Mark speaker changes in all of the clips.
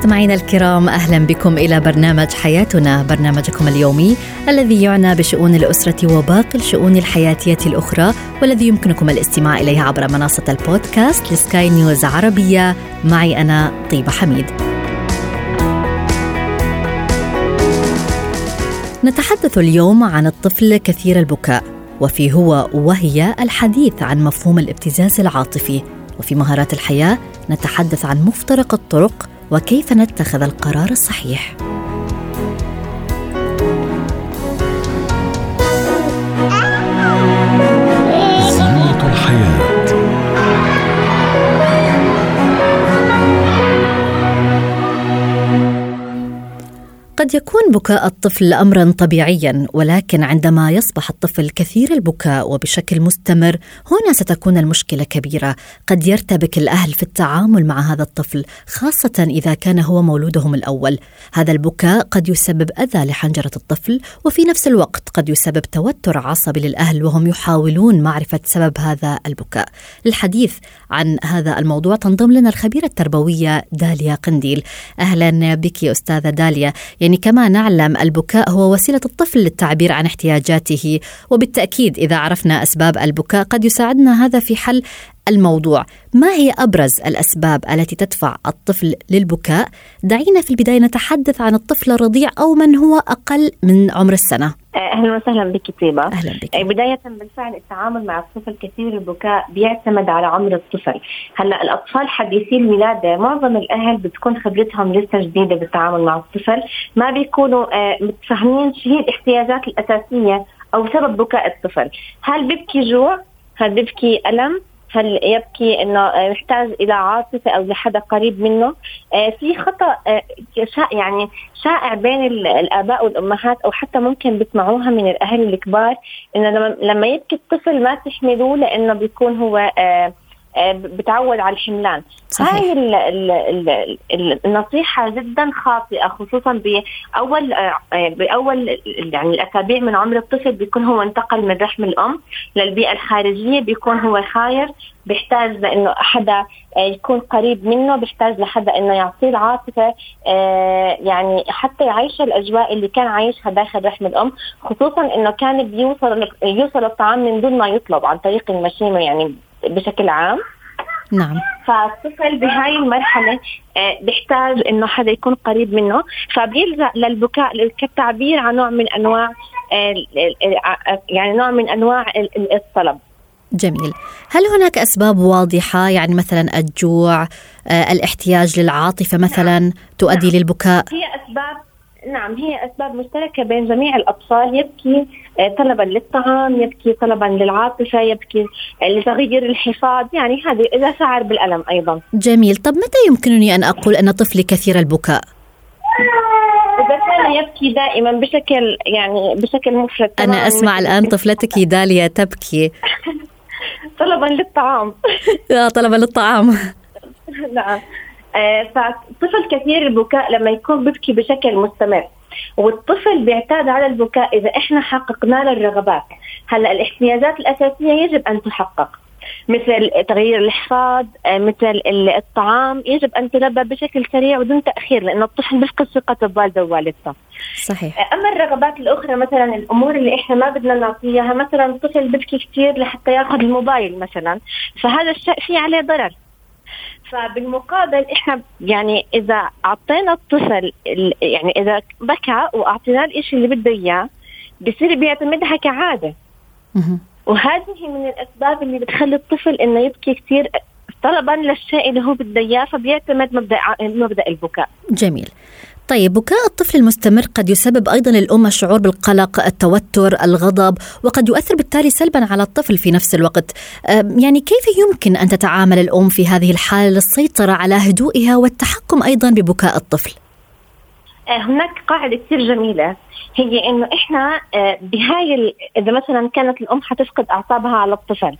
Speaker 1: مستمعينا الكرام أهلا بكم إلى برنامج حياتنا برنامجكم اليومي الذي يعنى بشؤون الأسرة وباقي الشؤون الحياتية الأخرى والذي يمكنكم الاستماع إليه عبر منصة البودكاست لسكاي نيوز عربية معي أنا طيبة حميد. نتحدث اليوم عن الطفل كثير البكاء وفي هو وهي الحديث عن مفهوم الابتزاز العاطفي وفي مهارات الحياة نتحدث عن مفترق الطرق وكيف نتخذ القرار الصحيح؟ قد يكون بكاء الطفل امرا طبيعيا ولكن عندما يصبح الطفل كثير البكاء وبشكل مستمر هنا ستكون المشكلة كبيرة. قد يرتبك الأهل في التعامل مع هذا الطفل خاصة إذا كان هو مولودهم الأول. هذا البكاء قد يسبب أذى لحنجرة الطفل وفي نفس الوقت قد يسبب توتر عصبي للأهل وهم يحاولون معرفة سبب هذا البكاء. للحديث عن هذا الموضوع تنضم لنا الخبيرة التربوية داليا قنديل. أهلا بك أستاذة داليا. يعني كما نعلم البكاء هو وسيلة الطفل للتعبير عن احتياجاته وبالتأكيد إذا عرفنا أسباب البكاء قد يساعدنا هذا في حل الموضوع. ما هي أبرز الأسباب التي تدفع الطفل للبكاء؟ دعينا في البداية نتحدث عن الطفل الرضيع أو من هو أقل من عمر السنة.
Speaker 2: أهلا وسهلا بك طيبة.
Speaker 1: أهلا بك.
Speaker 2: بداية بالفعل التعامل مع الطفل كثير البكاء بيعتمد على عمر الطفل، هلأ الأطفال حديثي الولاده معظم الأهل بتكون خبرتهم لسه جديدة بالتعامل مع الطفل، ما بيكونوا آه، متفاهمين شو هي الاحتياجات الأساسية أو سبب بكاء الطفل، هل بيبكي جوع؟ هل بيبكي ألم؟ هل يبكي إنه يحتاج إلى عاطفة أو لحدا قريب منه؟ آه، في خطأ آه، يعني شائع بين ال- الآباء والأمهات أو حتى ممكن بيسمعوها من الأهل الكبار إنه لما يبكي الطفل ما تحملوه لأنه بيكون هو آه، بتعود على الحملان
Speaker 1: صحيح.
Speaker 2: هاي ال ال ال ال النصيحة جدا خاطئة خصوصا بأول آه، آه، بأول يعني الأسابيع من عمر الطفل بيكون هو انتقل من رحم الأم للبيئة الخارجية بيكون هو خاير بيحتاج لأنه حدا آه، يكون قريب منه بيحتاج لحدا إنه يعطيه العاطفة آه، يعني حتى يعيش الأجواء اللي كان عايشها داخل رحم الأم خصوصا إنه كان بيوصل يوصل الطعام من دون ما يطلب عن طريق المشيمة يعني بشكل عام.
Speaker 1: نعم.
Speaker 2: فالطفل بهاي المرحلة آه، بيحتاج إنه حدا يكون قريب منه فبيلجأ للبكاء كالتعبير عن نوع من أنواع آه، يعني نوع من أنواع ال- ال- الطلب.
Speaker 1: جميل. هل هناك أسباب واضحة؟ يعني مثلا الجوع آه، الاحتياج للعاطفة مثلا تؤدي للبكاء؟
Speaker 2: هي أسباب نعم هي أسباب مشتركة بين جميع الأطفال. يبكي آه، طلبا للطعام يبكي طلبا للعاطفة يبكي آه، لتغيير الحفاظ. يعني هذه إذا شعر بالألم أيضا.
Speaker 1: جميل. طب متى يمكنني أن أقول أن طفلي كثير البكاء؟
Speaker 2: إذا كان يبكي دائما بشكل يعني بشكل مفرط.
Speaker 1: أنا أسمع الآن طفلتك داليا تبكي.
Speaker 2: طلبا للطعام.
Speaker 1: آه، طلبا للطعام.
Speaker 2: نعم. فالطفل كثير البكاء لما يكون بيبكي بشكل مستمر. والطفل بيعتاد على البكاء إذا إحنا حققنا له الرغبات. هلأ الاحتياجات الأساسية يجب أن تحقق. مثل تغيير الحفاظ آه، مثل ال- الطعام يجب أن تلبى بشكل سريع ودون تأخير لأنه الطفل بيفقد ثقته بوالده ووالدته.
Speaker 1: صحيح.
Speaker 2: أما الرغبات الأخرى مثلا الأمور اللي إحنا ما بدنا نعطيها مثلا الطفل بيبكي كثير لحتى يأخذ الموبايل مثلا فهذا الشيء في عليه ضرر. فبالمقابل إحنا يعني إذا أعطينا الطفل ال- يعني إذا بكى واعطيناه الشيء اللي بده إياه بصير بيعتمدها
Speaker 1: كعادة.
Speaker 2: وهذه من الأسباب اللي بتخلي الطفل إنه يبكي كثير طلبا للشيء اللي هو بده إياه فبيعتمد مبدا مبدأ البكاء.
Speaker 1: جميل. طيب بكاء الطفل المستمر قد يسبب أيضا للأم الشعور بالقلق، التوتر، الغضب، وقد يؤثر بالتالي سلبا على الطفل في نفس الوقت. يعني كيف يمكن أن تتعامل الأم في هذه الحالة للسيطرة على هدوئها والتحكم أيضا ببكاء الطفل؟
Speaker 2: آه، هناك قاعدة كثير جميلة هي إنه إحنا آه، بهاي إذا مثلا كانت الأم حتفقد أعصابها على الطفل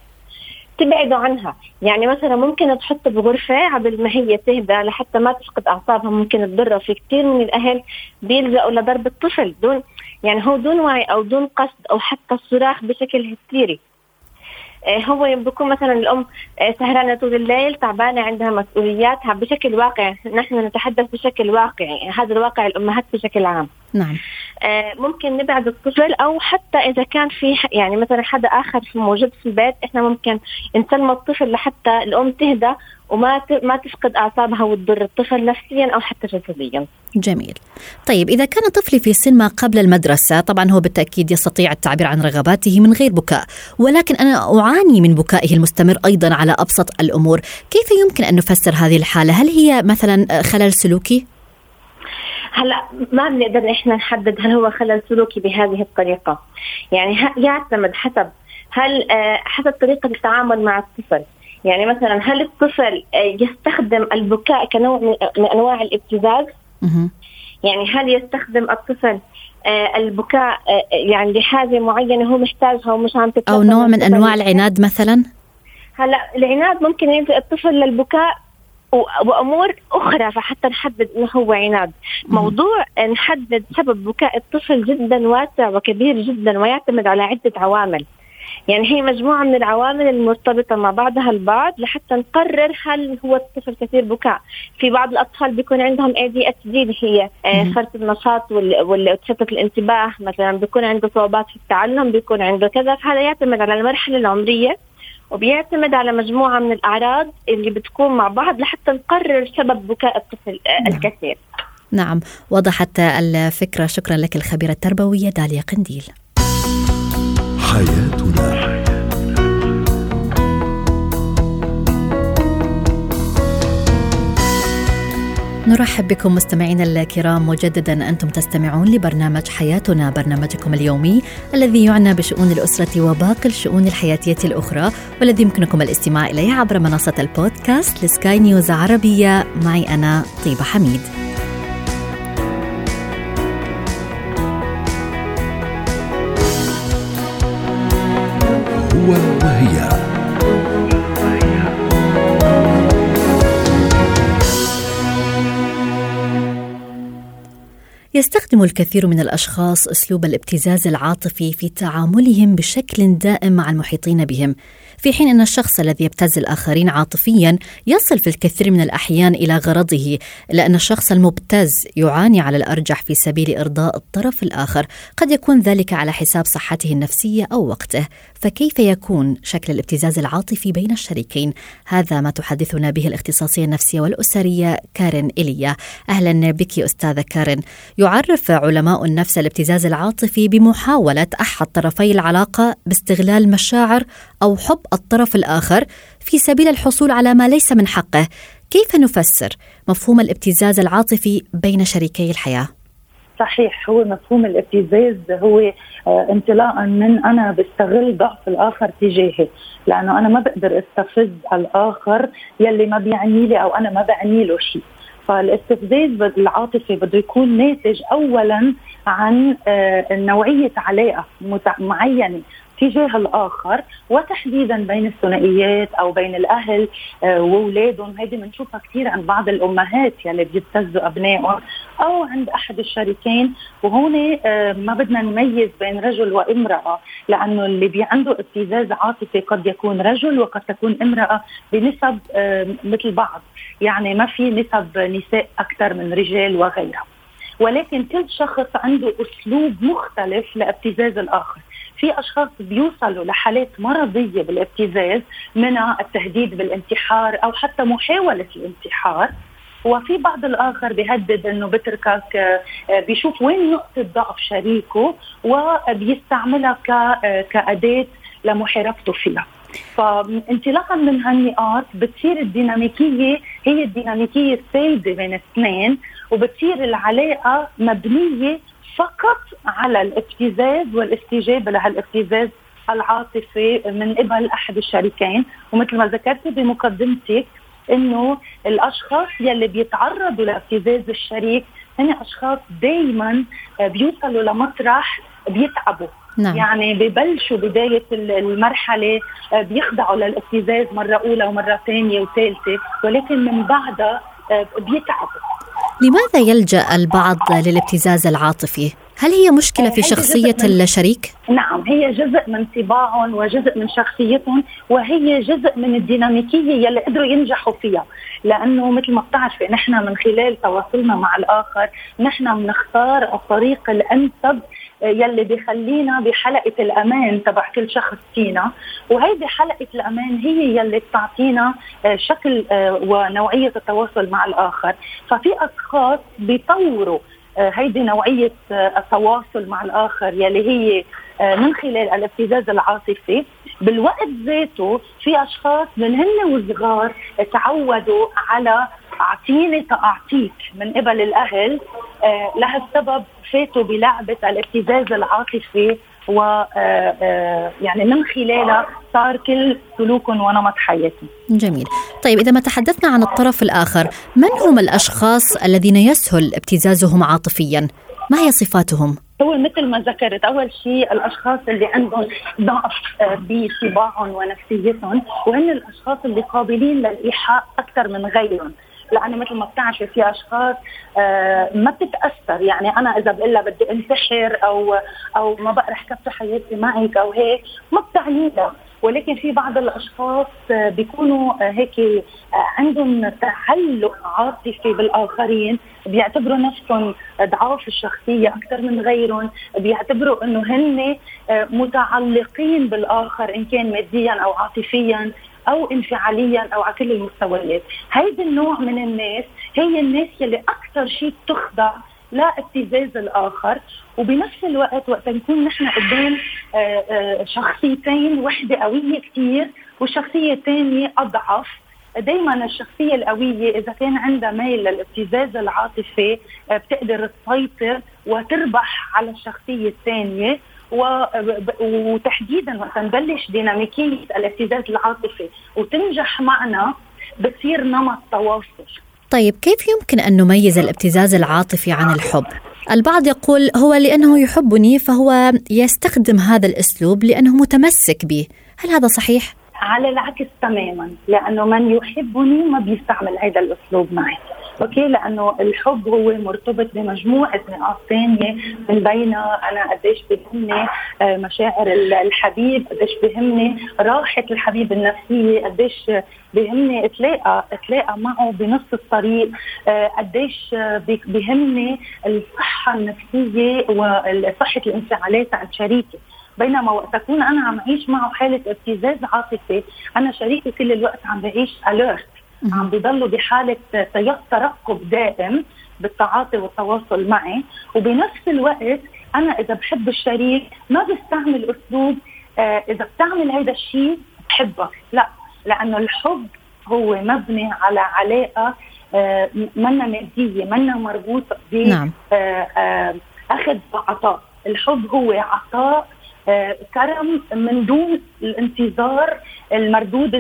Speaker 2: تبعدوا عنها. يعني مثلا ممكن تحطه بغرفة قبل ما هي تهدى لحتى ما تفقد أعصابها ممكن تضرها. في كثير من الأهل بيلجأوا لضرب الطفل دون يعني هو دون وعي أو دون قصد أو حتى الصراخ بشكل هستيري. هو بكون مثلا الأم آه، سهرانة طول الليل تعبانة عندها مسؤولياتها بشكل واقعي. نحن نتحدث بشكل واقعي. هذا الواقع الأمهات بشكل عام.
Speaker 1: نعم.
Speaker 2: آه، ممكن نبعد الطفل أو حتى إذا كان في يعني مثلا حدا آخر موجود في البيت إحنا ممكن نسلم الطفل لحتى الأم تهدى وما ما تفقد أعصابها وتضر الطفل نفسيا أو حتى جسديا.
Speaker 1: جميل. طيب إذا كان طفلي في سن ما قبل المدرسة، طبعا هو بالتأكيد يستطيع التعبير عن رغباته من غير بكاء، ولكن أنا أعاني من بكائه المستمر أيضا على أبسط الأمور، كيف يمكن أن نفسر هذه الحالة؟ هل هي مثلا خلل سلوكي؟
Speaker 2: هلا ما بنقدر إحنا نحدد هل هو خلل سلوكي بهذه الطريقة يعني يعتمد حسب هل آه، حسب طريقة التعامل مع الطفل يعني مثلا هل الطفل آه، يستخدم البكاء كنوع من أنواع الابتزاز؟ يعني هل يستخدم الطفل آه، البكاء يعني لحاجة معينة هو محتاجها ومش عم
Speaker 1: أو نوع من أنواع العناد مثلا؟
Speaker 2: هلا العناد ممكن يلجا الطفل للبكاء وأمور أخرى فحتى نحدد إنه هو عناد. موضوع نحدد سبب بكاء الطفل جدا واسع وكبير جدا ويعتمد على عدة عوامل. يعني هي مجموعة من العوامل المرتبطة مع بعضها البعض لحتى نقرر هل هو الطفل كثير بكاء. في بعض الأطفال بيكون عندهم اي دي اتش دي اللي هي آه، فرط النشاط وتشتت الانتباه مثلا بيكون عنده صعوبات في التعلم بيكون عنده كذا فهذا يعتمد على المرحلة العمرية وبيعتمد على مجموعة من الأعراض اللي بتكون مع بعض لحتى نقرر سبب بكاء الطفل آه، نعم. الكثير.
Speaker 1: نعم وضحت الفكرة. شكرا لك الخبيرة التربوية داليا قنديل. حياتنا. نرحب بكم مستمعينا الكرام. مجددا أنتم تستمعون لبرنامج حياتنا برنامجكم اليومي الذي يعنى بشؤون الأسرة وباقي الشؤون الحياتية الأخرى والذي يمكنكم الاستماع إليه عبر منصة البودكاست لسكاي نيوز عربية. معي أنا طيبة حميد. يستخدم الكثير من الأشخاص أسلوب الابتزاز العاطفي في تعاملهم بشكل دائم مع المحيطين بهم. في حين أن الشخص الذي يبتز الآخرين عاطفيا يصل في الكثير من الأحيان إلى غرضه لأن الشخص المبتز يعاني على الأرجح في سبيل إرضاء الطرف الآخر. قد يكون ذلك على حساب صحته النفسية أو وقته. فكيف يكون شكل الابتزاز العاطفي بين الشريكين؟ هذا ما تحدثنا به الاختصاصية النفسية والأسرية كارين إيليا أهلا بك أستاذة كارين. يعرف علماء النفس الابتزاز العاطفي بمحاولة أحد طرفي العلاقة باستغلال مشاعر أو حب الطرف الآخر في سبيل الحصول على ما ليس من حقه. كيف نفسر مفهوم الابتزاز العاطفي بين شريكي الحياة؟
Speaker 3: صحيح هو مفهوم الابتزاز هو آه، انطلاقا من أنا بستغل ضعف الآخر تجاهي. لأنه أنا ما بقدر استفز الآخر يلي ما بيعني لي أو أنا ما بعني له شيء. فالاستفزاز العاطفي بده يكون ناتج اولا عن آه، نوعيه علاقه معينة. تجاه الآخر وتحديدا بين الثنائيات أو بين الأهل آه، وأولادهم. هيدي بنشوفها كثير عند بعض الأمهات يلي بيبتزوا أبنائهم أو عند أحد الشريكين. وهون آه، ما بدنا نميز بين رجل وامرأة لأنه اللي عنده ابتزاز عاطفي قد يكون رجل وقد تكون امرأة بنسب آه، مثل بعض. يعني ما في نسب نساء أكثر من رجال وغيرها. ولكن كل شخص عنده أسلوب مختلف لابتزاز الآخر. في أشخاص بيوصلوا لحالات مرضية بالابتزاز منها التهديد بالانتحار أو حتى محاولة الانتحار. وفي بعض الآخر بيهدد إنه بتركك آه، بيشوف وين نقطه ضعف شريكه وبيستعملها آه، كأداة لمحاربته فيها. فانطلاقا من هالنقاط بتصير الديناميكية هي الديناميكية السائده بين الاثنين وبتصير العلاقة مبنية فقط على الابتزاز والاستجابة لهالابتزاز العاطفي من قبل أحد الشريكين. ومثل ما ذكرت بمقدمتك إنه الأشخاص يلي بيتعرضوا لابتزاز الشريك هن أشخاص دائما بيوصلوا لمطرح بيتعبوا. نعم. يعني ببلشوا بداية المرحلة آه، بيخضعوا للابتزاز مرة أولى ومرة ثانية وثالثة ولكن من بعدها آه، بيتعبوا.
Speaker 1: لماذا يلجأ البعض للابتزاز العاطفي هل هي مشكلة في شخصية الشريك؟
Speaker 3: نعم هي جزء من طباعهم وجزء من شخصيتهم وهي جزء من الديناميكية يلي قدروا ينجحوا فيها لأنه مثل ما بتعرفي نحن من خلال تواصلنا مع الآخر نحن بنختار الطريق الأنسب يلي بيخلينا بحلقة الأمان تبع كل شخص فينا. وهيدي حلقة الأمان هي يلي بتعطينا شكل ونوعية التواصل مع الآخر. ففي أشخاص بيطوروا آه، هيدي نوعية آه، التواصل مع الآخر يلي هي آه، من خلال الابتزاز العاطفي. بالوقت ذاته في أشخاص من هن وصغار تعودوا على أعطيني تاعطيك من قبل الأهل لهالسبب فاتوا بلعبة الابتزاز العاطفي و آه، آه، يعني من خلالها صار كل سلوكهم ونمط حياتهم.
Speaker 1: جميل. طيب إذا ما تحدثنا عن الطرف الآخر، من هم الأشخاص الذين يسهل ابتزازهم عاطفيا؟ ما هي صفاتهم؟
Speaker 3: هو مثل ما ذكرت أول شيء الأشخاص اللي عندهم ضعف آه، بطباعهم ونفسيتهم وهن الأشخاص اللي قابلين للإيحاء أكثر من غيرهم لأنه مثل ما بتعرفي في أشخاص آه، ما بتتأثر. يعني أنا إذا بقول لها بدي انتحر أو أو ما بقى رح كفي حياتي معك أو هيك ما بتعني لها ولكن في بعض الأشخاص آه، بيكونوا آه، هيك عندهم تعلق عاطفي بالآخرين بيعتبروا نفسهم ضعاف الشخصية أكثر من غيرهم بيعتبروا إنه هن متعلقين بالآخر إن كان ماديا أو عاطفيا. أو انفعاليا أو على كل المستويات. هيدي النوع من الناس هي الناس اللي أكثر شيء تخضع لا ابتزاز الآخر. وبنفس الوقت وقت نكون نحن قدام آه، آه، شخصيتين وحدة قوية كثير والشخصيه الثانية أضعف دائما الشخصية القوية إذا كان عندها ميل للابتزاز العاطفي آه، بتقدر تسيطر وتربح على الشخصية الثانية وتحديدا وقت نبلش ديناميكية الابتزاز العاطفي وتنجح معنا بصير نمط تواصل
Speaker 1: طيب كيف يمكن أن نميز الابتزاز العاطفي عن الحب؟ البعض يقول هو لأنه يحبني فهو يستخدم هذا الأسلوب لأنه متمسك به، هل هذا صحيح؟
Speaker 3: على العكس تماما، لأنه من يحبني ما بيستعمل هذا الأسلوب معي. أوكي؟ لأنه الحب هو مرتبط بمجموعة نقاط ثانية من بينها أنا قديش بهمني آه، مشاعر الحبيب قديش بهمني راحة الحبيب النفسية قديش بهمني اتلاقى أتلاقى معه بنص الطريق آه، قديش بهمني الصحة النفسية وصحة الانفعالات عند شريكي. بينما وقت أكون أنا عم أعيش معه حالة ابتزاز عاطفي أنا شريكي كل الوقت عم بعيش اليرت عم بيضلوا بحالة ترقب دائم بالتعاطي والتواصل معي. وبنفس الوقت أنا إذا بحب الشريك ما بستعمل أسلوب آه إذا بتعمل هذا الشيء بحبك لا لأنه الحب هو مبني على علاقة آه منا مادية منا مربوطة ب نعم. آه آه أخذ وعطاء الحب هو عطاء كرم من دون الانتظار المردود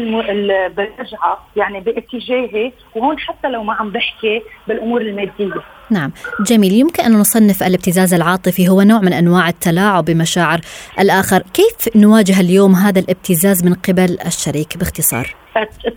Speaker 3: بالرجعة يعني باتجاهي وهون حتى لو ما عم بحكي بالأمور المادية.
Speaker 1: نعم. جميل يمكن أن نصنف الابتزاز العاطفي هو نوع من أنواع التلاعب بمشاعر الآخر. كيف نواجه اليوم هذا الابتزاز من قبل الشريك باختصار؟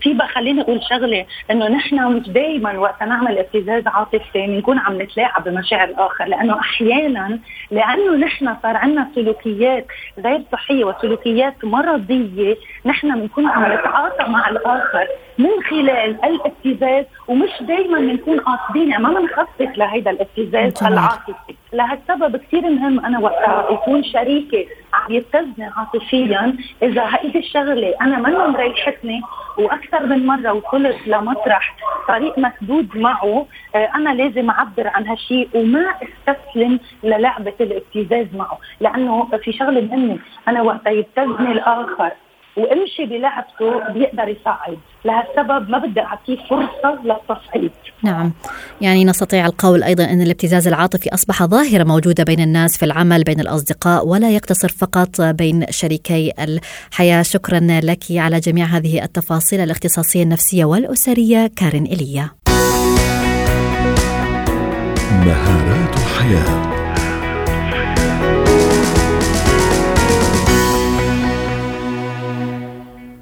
Speaker 3: طيبة خليني أقول شغلة إنه نحن مش دائما وقت نعمل ابتزاز عاطفي بنكون عم نتلاعب بمشاعر الآخر لأنه أحيانا لأنه نحن صار عندنا سلوكيات غير صحية وسلوكيات مرضية نحن بنكون عم نتعاطى مع الآخر. من خلال الابتزاز ومش دائما بنكون قاصدين. يعني ما بنخطط لهيدا الابتزاز العاطفي. لهالسبب كثير مهم أنا وقتها يكون شريكي عم يبتزني عاطفيا. إذا هيدي الشغلة أنا ما مريحتني وأكثر من مرة وصلت لمطرح طريق مسدود معه آه، أنا لازم أعبر عن هالشيء وما استسلم للعبة الابتزاز معه. لأنه في شغلة مهمه أنا وقت يبتزني الآخر. وامشي بلعبته بيقدر يصعد لهالسبب ما بدي أعطيه فرصة للتصعيد.
Speaker 1: نعم. يعني نستطيع القول أيضا أن الابتزاز العاطفي أصبح ظاهرة موجودة بين الناس في العمل بين الأصدقاء ولا يقتصر فقط بين شريكي الحياة. شكرا لك على جميع هذه التفاصيل الاختصاصية النفسية والأسرية كارين ايليا
Speaker 4: مهارات حياه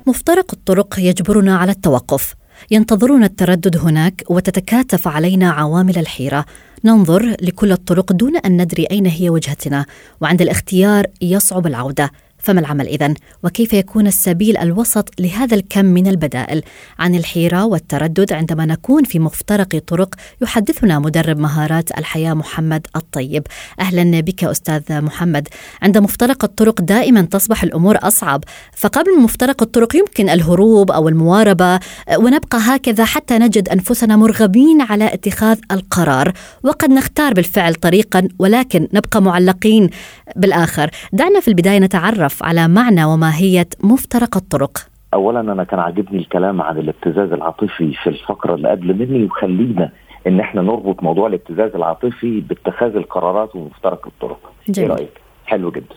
Speaker 1: مفترق الطرق يجبرنا على التوقف. ينتظرنا التردد هناك وتتكاتف علينا عوامل الحيرة. ننظر لكل الطرق دون أن ندري أين هي وجهتنا وعند الاختيار يصعب العودة. فما العمل إذن؟ وكيف يكون السبيل الوسط لهذا الكم من البدائل؟ عن الحيرة والتردد عندما نكون في مفترق طرق يحدثنا مدرب مهارات الحياة محمد الطيب. أهلا بك أستاذ محمد. عند مفترق الطرق دائما تصبح الأمور أصعب. فقبل مفترق الطرق يمكن الهروب أو المواربة. ونبقى هكذا حتى نجد أنفسنا مرغبين على اتخاذ القرار. وقد نختار بالفعل طريقا ولكن نبقى معلقين. بالآخر. دعنا في البداية نتعرف على معنى وماهية مفترق الطرق.
Speaker 5: اولا أنا كان عاجبني الكلام عن الابتزاز العاطفي في الفقرة اللي قبل مني وخلينا إن إحنا نربط موضوع الابتزاز العاطفي باتخاذ القرارات ومفترق الطرق.
Speaker 1: جميل.
Speaker 5: إيه رأيك؟ حلو جدا.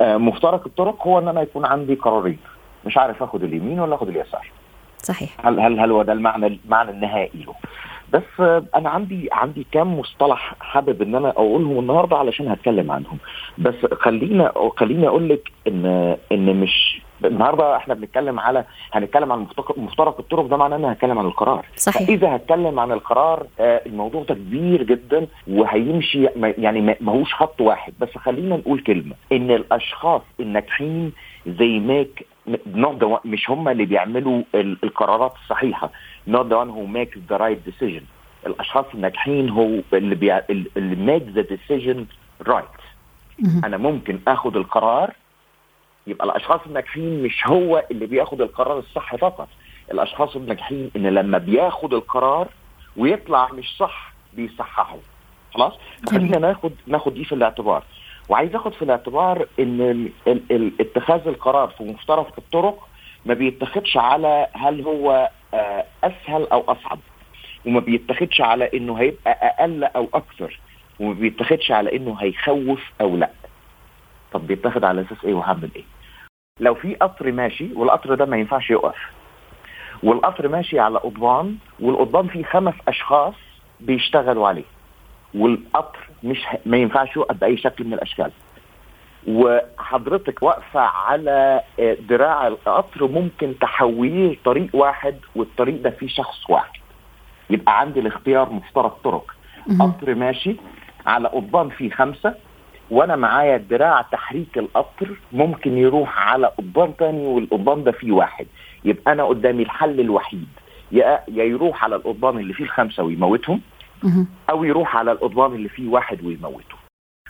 Speaker 5: آه مفترق الطرق هو إن أنا يكون عندي قرارين. مش عارف آخد اليمين ولا آخد اليسار.
Speaker 1: صحيح.
Speaker 5: هل هل هل هو ده المعنى المعنى النهائي له؟ بس أنا عندي عندي كام مصطلح حابب ان أنا اقولهم النهارده علشان هتكلم عنهم. بس خلينا خليني أقول لك ان ان مش النهارده إحنا بنتكلم على هنتكلم عن مفترق الطرق ده معناه ان أنا هتكلم عن القرار.
Speaker 1: صحيح.
Speaker 5: فاذا هتكلم عن القرار آه، الموضوع ده كبير جدا وهيمشي يعني ما- ماهوش خط واحد. بس خلينا نقول كلمة إن الأشخاص الناجحين زي ميك not the one- مش هم اللي بيعملوا ال- القرارات الصحيحة. not the one who makes the right decision. الأشخاص الناجحين هو اللي بي... اللي make the decision right. أنا ممكن اخد القرار يبقى الأشخاص الناجحين مش هو اللي بياخد القرار الصح فقط. الأشخاص الناجحين إن لما بياخد القرار ويطلع مش صح بيصححه. خلاص؟ خلينا ناخد ناخد دي في الاعتبار. وعايز اخد في الاعتبار ان اتخاذ القرار في مفترق الطرق ما بيتخذش على هل هو آه، اسهل أو اصعب وما بيتخذش على انه هيبقى أقل أو أكثر وما بيتخذش على انه هيخوف أو لا. طب بيتاخد على أساس إيه وهعمل إيه؟ لو في قطر ماشي والقطر ده ما ينفعش يقف والقطر ماشي على قضبان والقضبان فيه خمس أشخاص بيشتغلوا عليه والقطر مش. ما ينفعش يقف بأي شكل من الأشكال وحضرتك واقفة على آه، دراع القطر ممكن تحوليه لطريق واحد والطريق ده فيه شخص واحد يبقى عندي الاختيار مفترق طرق. قطر ماشي على قضبان فيه خمسة وأنا معايا دراع تحريك القطر ممكن يروح على قضبان تاني والقضبان ده فيه واحد يبقى أنا قدامي الحل الوحيد يا يروح على القضبان اللي فيه الخمسة ويموتهم. أو يروح على القضبان اللي فيه واحد ويموته.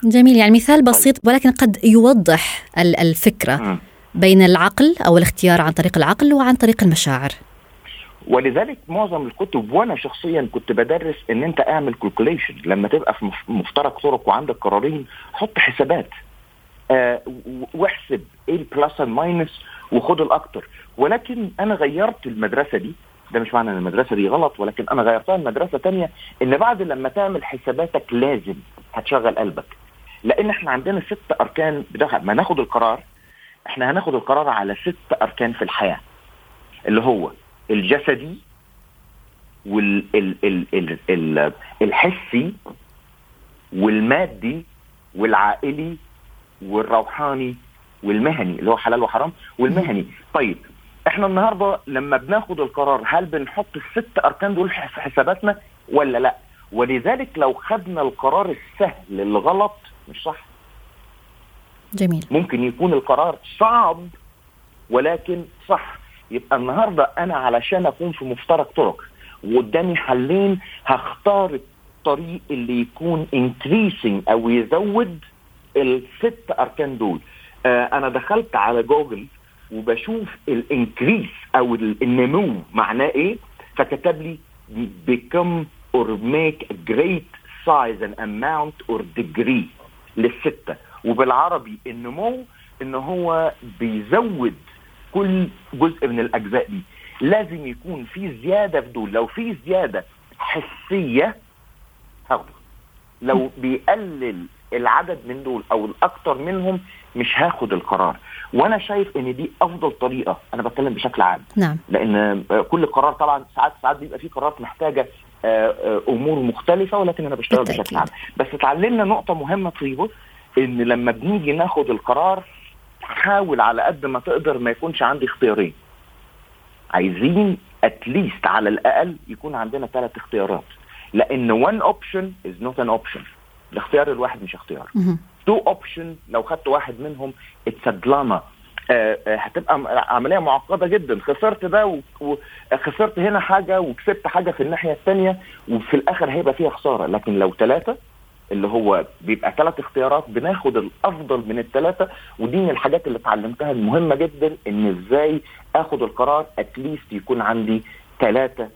Speaker 1: جميل يعني مثال بسيط ولكن قد يوضح ال- الفكرة
Speaker 5: مم.
Speaker 1: بين العقل أو الاختيار عن طريق العقل وعن طريق المشاعر.
Speaker 5: ولذلك معظم الكتب وأنا شخصيا كنت بدرس إن أنت أعمل calculation لما تبقى في مف- مفترق طرق وعندك قرارين حط حسابات. آه واحسب إيه ال plus ال minus وخد الأكتر. ولكن أنا غيرت المدرسة دي ده مش معنى إن المدرسة دي غلط ولكن أنا غيرتها لمدرسه تانية إن بعد لما تعمل حساباتك لازم هتشغل قلبك. لأن إحنا عندنا ست أركان ما ناخد القرار إحنا هناخد القرار على ست أركان في الحياة اللي هو الجسدي وال ال ال ال ال الحسي والمادي والعائلي والروحاني والمهني اللي هو حلال وحرام والمهني. طيب إحنا النهارده لما بناخد القرار هل بنحط الست أركان دول في حساباتنا ولا لا؟ ولذلك لو خدنا القرار السهل الغلط مش صح؟
Speaker 1: جميل.
Speaker 5: ممكن يكون القرار صعب ولكن صح. يبقى النهارده أنا علشان أكون في مفترق طرق وقدامي حلين هختار الطريق اللي يكون increasing أو يزود الست أركان دول. آه أنا دخلت على جوجل وبشوف ال increase أو ال- النمو معناه إيه؟ فكتب لي become or make a great size and amount or degree للستة. وبالعربي النمو إن هو بيزود كل جزء من الأجزاء دي. لازم يكون في زيادة في دول. لو في زيادة حسية هاخده. لو بيقلل العدد من دول أو الأكتر منهم مش هاخد القرار. وأنا شايف إن دي أفضل طريقة أنا بتكلم بشكل عام.
Speaker 1: نعم.
Speaker 5: لأن كل قرار طبعا ساعات ساعات بيبقى في قرارات محتاجة آه، آه، أمور مختلفة ولكن أنا بشتغل
Speaker 1: بالتأكيد.
Speaker 5: بشكل عام. بس اتعلمنا نقطة مهمة طيبه إن لما بنيجي ناخد القرار حاول على قد ما تقدر ما يكونش عندي اختيارين. عايزين at least على الأقل يكون عندنا ثلاث اختيارات. لأن one option is not an option. الاختيار الواحد مش اختيار. two option لو خدت واحد منهم it's dilemma هتبقى عملية معقدة جدا. خسرت ده وخسرت هنا حاجة وكسبت حاجة في الناحية الثانية وفي الآخر هيبقى فيها خسارة. لكن لو ثلاثة اللي هو بيبقى ثلاث اختيارات بناخد الأفضل من الثلاثه ودي من الحاجات اللي اتعلمتها المهمة جدا إن إزاي آخد القرار اتليست يكون عندي ثلاثة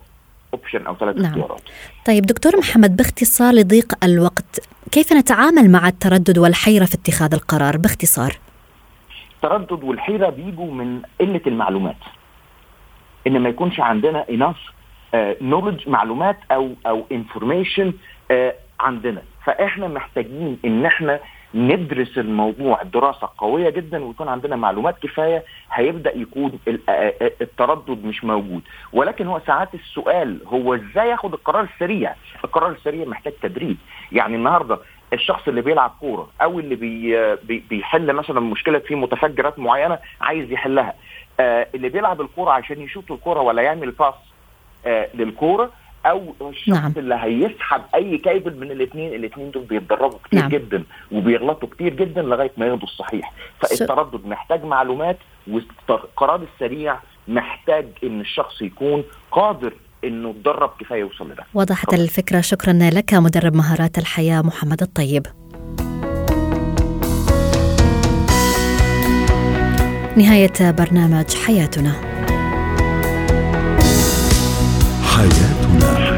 Speaker 5: اوبشن أو ثلاث
Speaker 1: نعم.
Speaker 5: اختيارات.
Speaker 1: طيب دكتور محمد باختصار لضيق الوقت كيف نتعامل مع التردد والحيرة في اتخاذ القرار؟ باختصار.
Speaker 5: التردد والحيرة بيجوا من قلة المعلومات. إن ما يكونش عندنا enough نولج معلومات أو أو انفورميشن عندنا. فإحنا محتاجين إن إحنا ندرس الموضوع دراسة قوية جدا ويكون عندنا معلومات كفاية هيبدأ يكون ال- التردد مش موجود. ولكن هو ساعات السؤال هو إزاي ياخد القرار السريع؟ القرار السريع محتاج تدريب. يعني النهارده الشخص اللي بيلعب كورة أو اللي بي بيحل مثلا مشكلة في متفجرات معينة عايز يحلها. آه اللي بيلعب الكورة عشان يشوط الكورة ولا يعمل pass آه للكورة أو الشخص
Speaker 1: نعم.
Speaker 5: اللي هيسحب أي كيبل من الاثنين الاثنين دول بيتدربوا كتير
Speaker 1: نعم.
Speaker 5: جدا وبيغلطوا كتير جدا لغاية ما ياخدوا الصحيح. فالتردد محتاج معلومات والقرار السريع محتاج إن الشخص يكون قادر إنه يتدرب كفاية يوصل لده.
Speaker 1: وضحت الفكرة. شكرا لك مدرب مهارات الحياة محمد الطيب. نهاية برنامج حياتنا.
Speaker 4: حياتنا